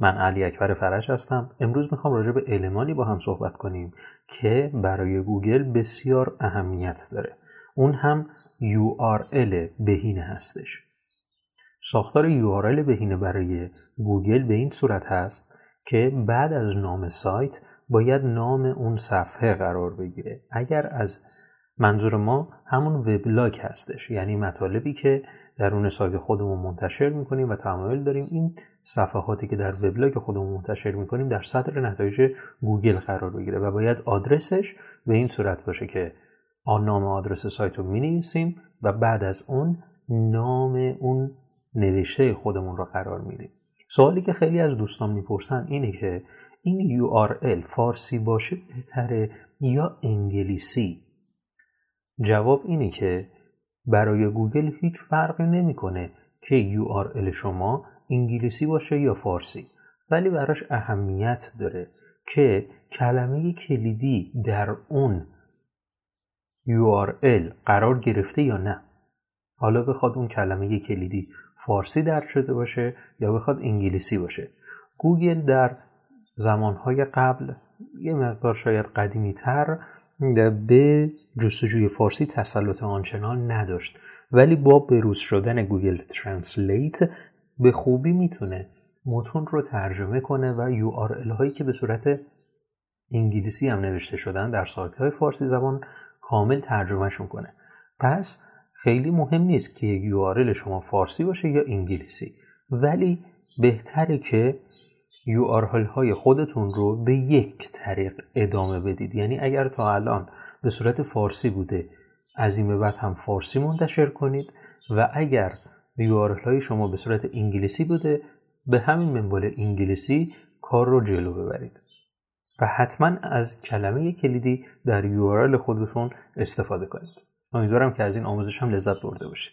من علی اکبر فرج هستم. امروز می‌خوام راجع به المانی با هم صحبت کنیم که برای گوگل بسیار اهمیت داره. اون هم URL بهینه هستش. ساختار URL بهینه برای گوگل به این صورت هست که بعد از نام سایت باید نام اون صفحه قرار بگیره. اگر از منظور ما همون وبلاگ هستش. یعنی مطالبی که درون سایت خودمون منتشر می‌کنیم و تمایل داریم. این صفحاتی که در وبلاگ خودمون منتشر می‌کنیم در صدر نتایج گوگل قرار بگیره و باید آدرسش به این صورت باشه که آن نام آدرس سایت رو می‌نویسیم و بعد از اون نام اون نوشته خودمون رو قرار میدیم. سوالی که خیلی از دوستان می‌پرسن اینه که این URL فارسی باشه بهتره یا انگلیسی؟ جواب اینه که برای گوگل هیچ فرقی نمی‌کنه که URL شما انگلیسی باشه یا فارسی ولی براش اهمیت داره که کلمه کلیدی در اون URL قرار گرفته یا نه. حالا بخواد اون کلمه کلیدی فارسی درد شده باشه یا بخواد انگلیسی باشه. گوگل در زمانهای قبل یه مقدار شاید قدیمی تر به جستجوی فارسی تسلط آنچنان نداشت ولی با بروز شدن گوگل ترنسلیت به خوبی می‌تونه متون رو ترجمه کنه و URL هایی که به صورت انگلیسی هم نوشته شدن در سایت های فارسی زبان کامل ترجمهشون کنه. پس خیلی مهم نیست که URL شما فارسی باشه یا انگلیسی ولی بهتره که یو های خودتون رو به یک طریق ادامه بدید. یعنی اگر تا الان به صورت فارسی بوده. از این به بعد هم فارسی منتشر کنید و اگر یو های شما به صورت انگلیسی بوده به همین منوال انگلیسی کار رو جلو ببرید. و حتما از کلمه کلیدی در یو خودتون استفاده کنید. امیدوارم که از این آموزش هم لذت برده باشید.